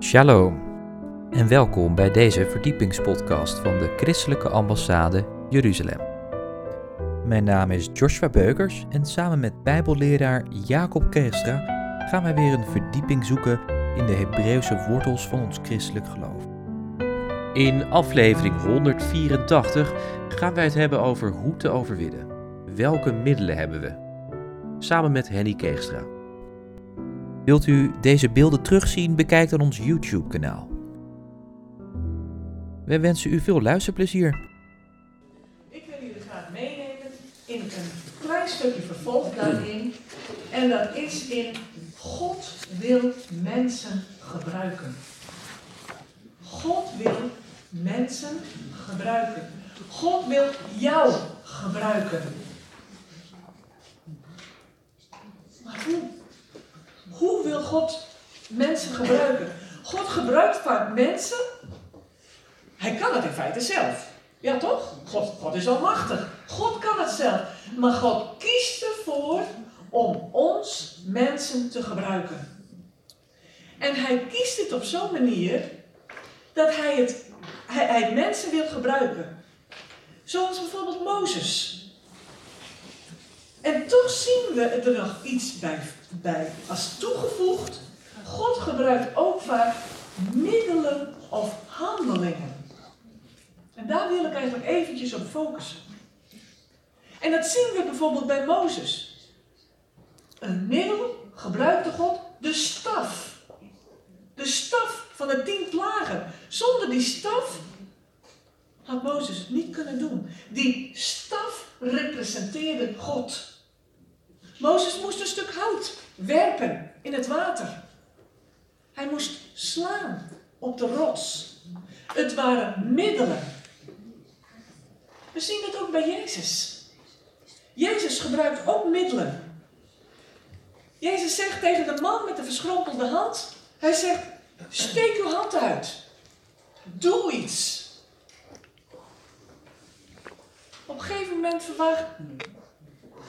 Shalom en welkom bij deze verdiepingspodcast van de Christelijke Ambassade Jeruzalem. Mijn naam is Joshua Beukers en samen met Bijbelleraar Jacob Kerstra gaan wij weer een verdieping zoeken in de Hebreeuwse wortels van ons christelijk geloof. In aflevering 184 gaan wij het hebben over hoe te overwinnen. Welke middelen hebben we? Samen met Henny Keegstra. Wilt u deze beelden terugzien? Bekijk dan ons YouTube-kanaal. We wensen u veel luisterplezier. Ik wil jullie graag meenemen in een klein stukje vervolg daarin. En dat is in God wil mensen gebruiken. God wil mensen gebruiken. God wil jou gebruiken. Maar hoe? Hoe wil God mensen gebruiken? God gebruikt vaak mensen. Hij kan het in feite zelf. Ja, toch? God, God is almachtig. God kan het zelf. Maar God kiest ervoor om ons mensen te gebruiken. En hij kiest het op zo'n manier dat hij, het, hij, hij mensen wil gebruiken. Zoals bijvoorbeeld Mozes. En toch zien we er nog iets bij, bij als toegevoegd. God gebruikt ook vaak middelen of handelingen. En daar wil ik eigenlijk eventjes op focussen. En dat zien we bijvoorbeeld bij Mozes. Een middel gebruikte God, de staf. De staf van de tien plagen. Zonder die staf had Mozes het niet kunnen doen. Die staf representeerde God. Mozes moest een stuk hout werpen in het water. Hij moest slaan op de rots. Het waren middelen. We zien het ook bij Jezus. Jezus gebruikt ook middelen. Jezus zegt tegen de man met de verschrompelde hand: Hij zegt: Steek uw hand uit. Doe iets. Op een gegeven moment verwacht,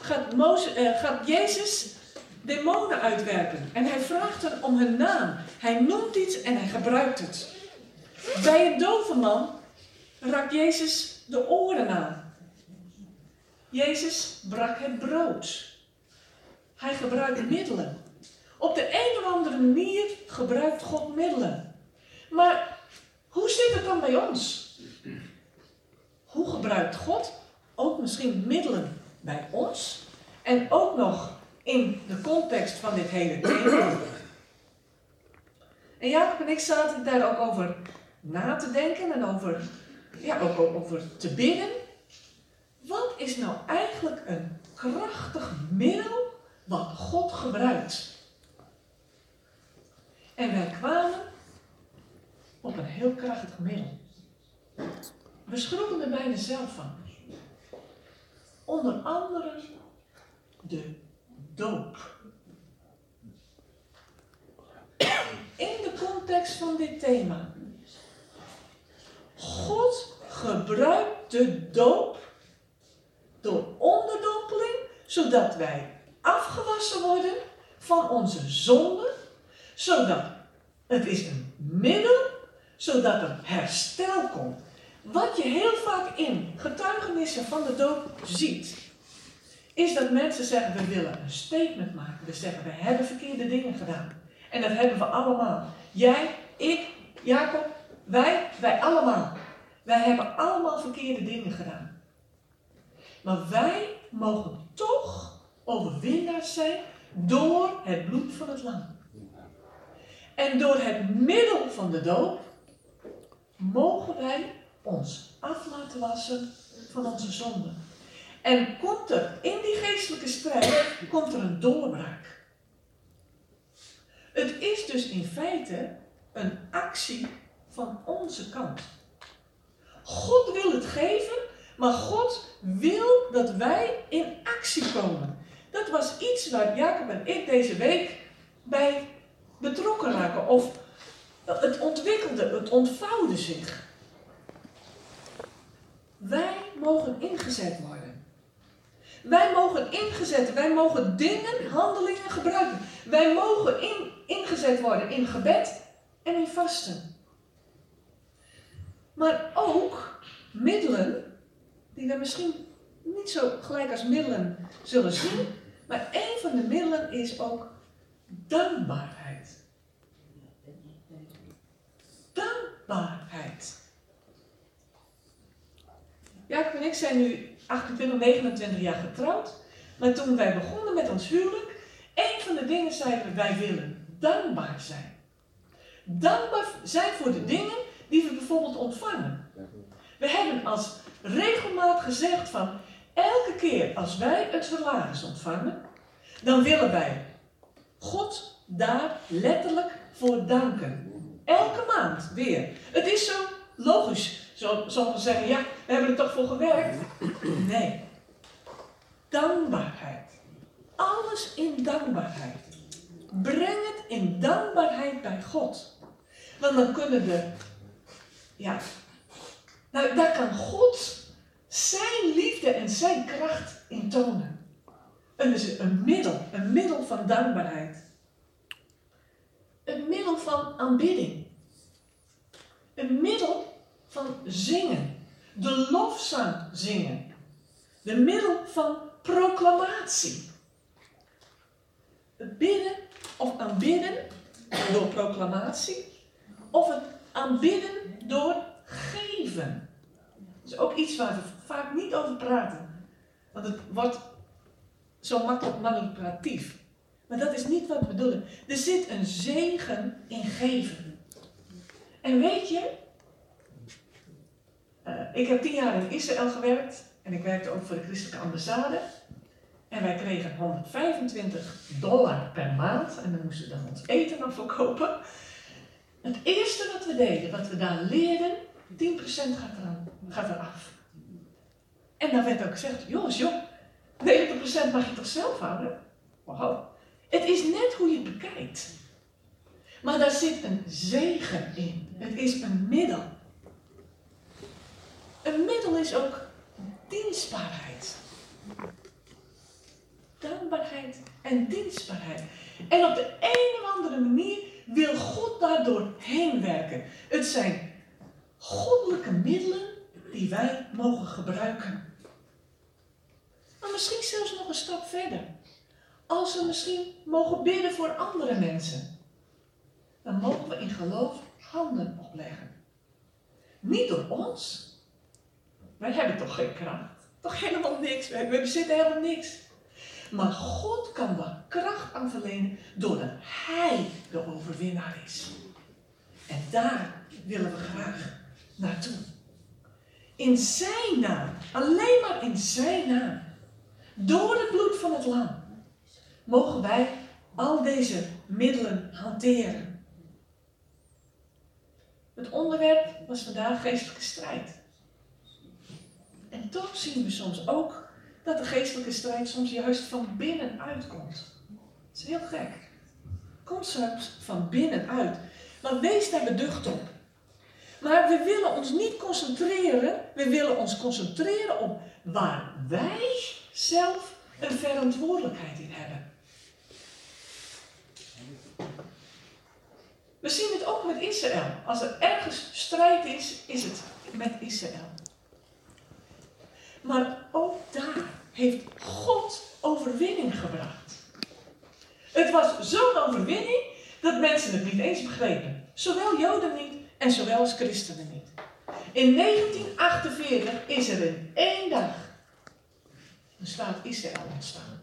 gaat, eh, gaat Jezus demonen uitwerpen. En hij vraagt hen om hun naam. Hij noemt iets en hij gebruikt het. Bij een dove man raakt Jezus de oren aan. Jezus brak het brood. Hij gebruikt middelen. Op de een of andere manier gebruikt God middelen. Maar hoe zit het dan bij ons? Hoe gebruikt God ook misschien middelen bij ons? En ook nog in de context van dit hele thema. En Jacob en ik zaten daar ook over na te denken en over, ja, ook over te bidden. Wat is nou eigenlijk een krachtig middel wat God gebruikt? En wij kwamen op een heel krachtig middel. We schrokken er bijna zelf van. Onder andere de doop. In de context van dit thema. God gebruikt de doop door onderdompeling, zodat wij afgewassen worden van onze zonden, zodat het is een middel, zodat er herstel komt. Wat je heel vaak in getuigenissen van de doop ziet, is dat mensen zeggen, we willen een statement maken. We zeggen, we hebben verkeerde dingen gedaan. En dat hebben we allemaal. Jij, ik, Jacob, wij, wij allemaal. Wij hebben allemaal verkeerde dingen gedaan. Maar wij mogen toch overwinnaars zijn door het bloed van het lam. En door het middel van de doop mogen wij ons af laten wassen van onze zonden. En komt er in die geestelijke strijd komt er een doorbraak. Het is dus in feite een actie van onze kant. God wil het geven, maar God wil dat wij in actie komen. Dat was iets waar Jacob en ik deze week bij betrokken raken. Of het ontwikkelde, het ontvouwde zich. Wij mogen ingezet worden. Wij mogen ingezet, wij mogen dingen, handelingen gebruiken. Wij mogen in, ingezet worden in gebed en in vasten. Maar ook middelen, die we misschien niet zo gelijk als middelen zullen zien, maar een van de middelen is ook dankbaarheid. Dankbaarheid. Jacob en ik zijn nu 28, 29 jaar getrouwd. Maar toen wij begonnen met ons huwelijk, een van de dingen zeiden we, wij willen dankbaar zijn. Dankbaar zijn voor de dingen die we bijvoorbeeld ontvangen. We hebben als regelmaat gezegd van, elke keer als wij het salaris ontvangen, dan willen wij God daar letterlijk voor danken. Elke maand weer. Het is zo logisch. Sommigen zeggen, ja, we hebben er toch voor gewerkt. Nee. Dankbaarheid. Alles in dankbaarheid. Breng het in dankbaarheid bij God. Want dan kunnen we, ja, nou, daar kan God zijn liefde en zijn kracht in tonen. En dus een middel, een middel van dankbaarheid. Een middel van aanbidding. Een middel van zingen. De lofzang zingen. De middel van proclamatie. Het bidden of aanbidden door proclamatie. Of het aanbidden door geven. Dat is ook iets waar we vaak niet over praten. Want het wordt zo makkelijk manipulatief. Maar dat is niet wat we bedoelen. Er zit een zegen in geven. En weet je, ik heb tien jaar in Israël gewerkt en ik werkte ook voor de christelijke ambassade. En wij kregen 125 dollar per maand en dan moesten dan ons eten nog verkopen. Het eerste wat we deden, wat we daar leerden, 10% gaat, eraan, gaat eraf. En dan werd ook gezegd, jongens, joh, 90% mag je toch zelf houden? Wow. Het is net hoe je het bekijkt. Maar daar zit een zegen in. Het is een middel. Een middel is ook dienstbaarheid. Dankbaarheid en dienstbaarheid. En op de een of andere manier wil God daardoor heen werken. Het zijn goddelijke middelen die wij mogen gebruiken. Maar misschien zelfs nog een stap verder. Als we misschien mogen bidden voor andere mensen, dan mogen we in geloof handen opleggen. Niet door ons. Wij hebben toch geen kracht. Toch helemaal niks. We bezitten helemaal niks. Maar God kan daar kracht aan verlenen doordat Hij de overwinnaar is. En daar willen we graag naartoe. In Zijn naam, alleen maar in Zijn naam, door het bloed van het lam, mogen wij al deze middelen hanteren. Het onderwerp was vandaag geestelijke strijd. En toch zien we soms ook dat de geestelijke strijd soms juist van binnenuit komt. Dat is heel gek. Soms van binnenuit. Maar wees daar beducht op. Maar we willen ons niet concentreren. We willen ons concentreren op waar wij zelf een verantwoordelijkheid in hebben. We zien het ook met Israël. Als er ergens strijd is, is het met Israël. Maar ook daar heeft God overwinning gebracht. Het was zo'n overwinning dat mensen het niet eens begrepen. Zowel Joden niet en zowel als christenen niet. In 1948 is er in één dag een staat Israël ontstaan.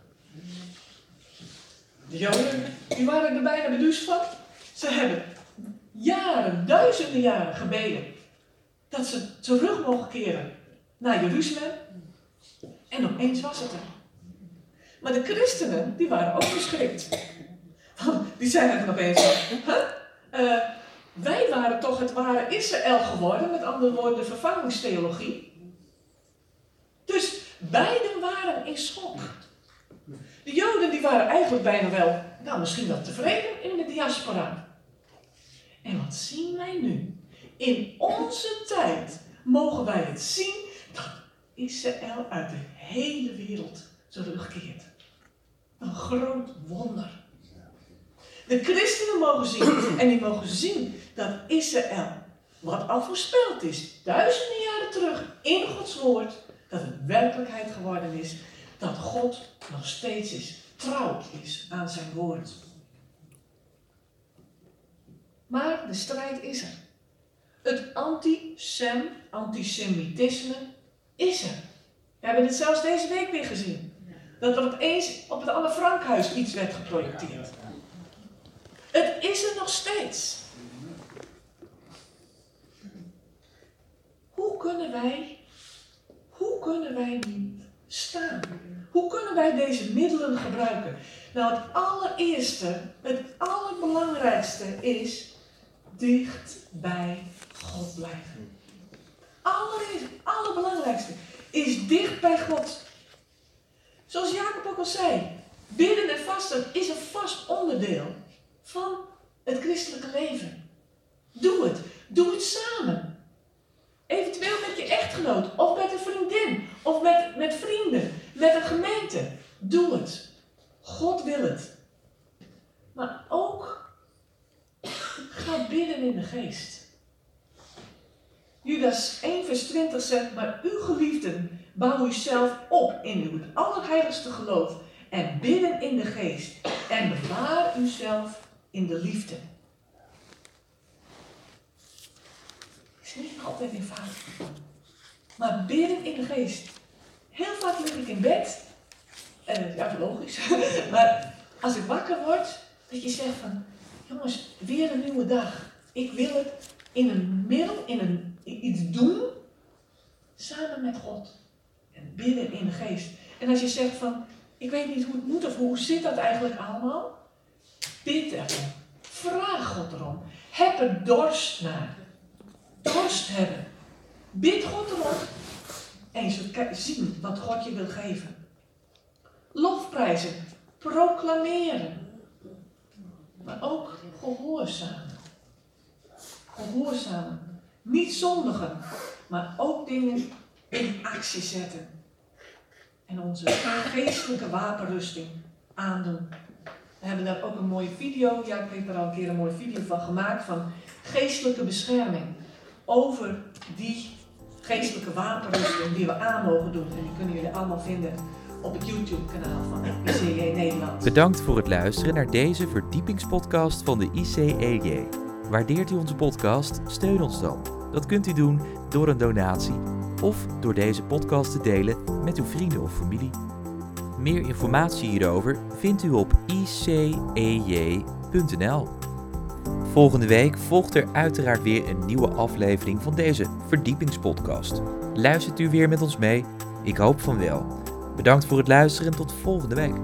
De Joden die waren er bijna beduust van. Ze hebben jaren, duizenden jaren gebeden dat ze terug mogen keren naar Jeruzalem. En opeens was het er. Maar de christenen, die waren ook verschrikt. Die zeiden nog eens, huh? Uh, wij waren toch het ware Israël geworden, met andere woorden de vervangingstheologie. Dus beiden waren in schok. De Joden die waren eigenlijk bijna wel, nou misschien wel tevreden in de diaspora. En wat zien wij nu? In onze tijd mogen wij het zien Israël uit de hele wereld terugkeert. Een groot wonder. De christenen mogen zien en die mogen zien dat Israël, wat al voorspeld is, duizenden jaren terug in Gods woord, dat het werkelijkheid geworden is, dat God nog steeds is, trouw is aan zijn woord. Maar de strijd is er. Het anti-sem, antisemitisme is er. We hebben het zelfs deze week weer gezien. Dat er opeens op het Anne Frankhuis iets werd geprojecteerd. Het is er nog steeds. Hoe kunnen wij, hoe kunnen wij niet staan? Hoe kunnen wij deze middelen gebruiken? Nou, het allereerste, het allerbelangrijkste is dicht bij God blijven. Allereerst, het allerbelangrijkste is dicht bij God. Zoals Jacob ook al zei, bidden en vasten is een vast onderdeel van het christelijke leven. Doe het. Doe het samen. Eventueel met je echtgenoot, of met een vriendin, of met, met vrienden, met een gemeente. Doe het. God wil het. Maar ook ga bidden in de geest. Judas 1 vers 20 zegt, maar u geliefden, bouw uzelf op in uw allerheiligste geloof en bidden in de geest en bewaar uzelf in de liefde. Is niet altijd eenvoudig. Maar bidden in de geest. Heel vaak lig ik in bed. En ja, logisch. maar als ik wakker word, dat je zegt van, jongens, weer een nieuwe dag. Ik wil het in een middel, in een, iets doen, samen met God. En bidden in de geest. En als je zegt van, ik weet niet hoe het moet of hoe zit dat eigenlijk allemaal? Bid erom. Vraag God erom. Heb er dorst naar. Dorst hebben. Bid God erom. En je zien wat God je wil geven. Lofprijzen. Proclameren. Maar ook gehoorzamen. Gehoorzamen. Niet zondigen. Maar ook dingen in actie zetten. En onze geestelijke wapenrusting aandoen. We hebben daar ook een mooie video, ja ik heb daar al een keer een mooie video van gemaakt, van geestelijke bescherming. Over die geestelijke wapenrusting die we aan mogen doen. En die kunnen jullie allemaal vinden op het YouTube-kanaal van ICEJ Nederland. Bedankt voor het luisteren naar deze verdiepingspodcast van de ICEJ. Waardeert u onze podcast? Steun ons dan. Dat kunt u doen door een donatie of door deze podcast te delen met uw vrienden of familie. Meer informatie hierover vindt u op icej.nl. Volgende week volgt er uiteraard weer een nieuwe aflevering van deze verdiepingspodcast. Luistert u weer met ons mee? Ik hoop van wel. Bedankt voor het luisteren en tot volgende week.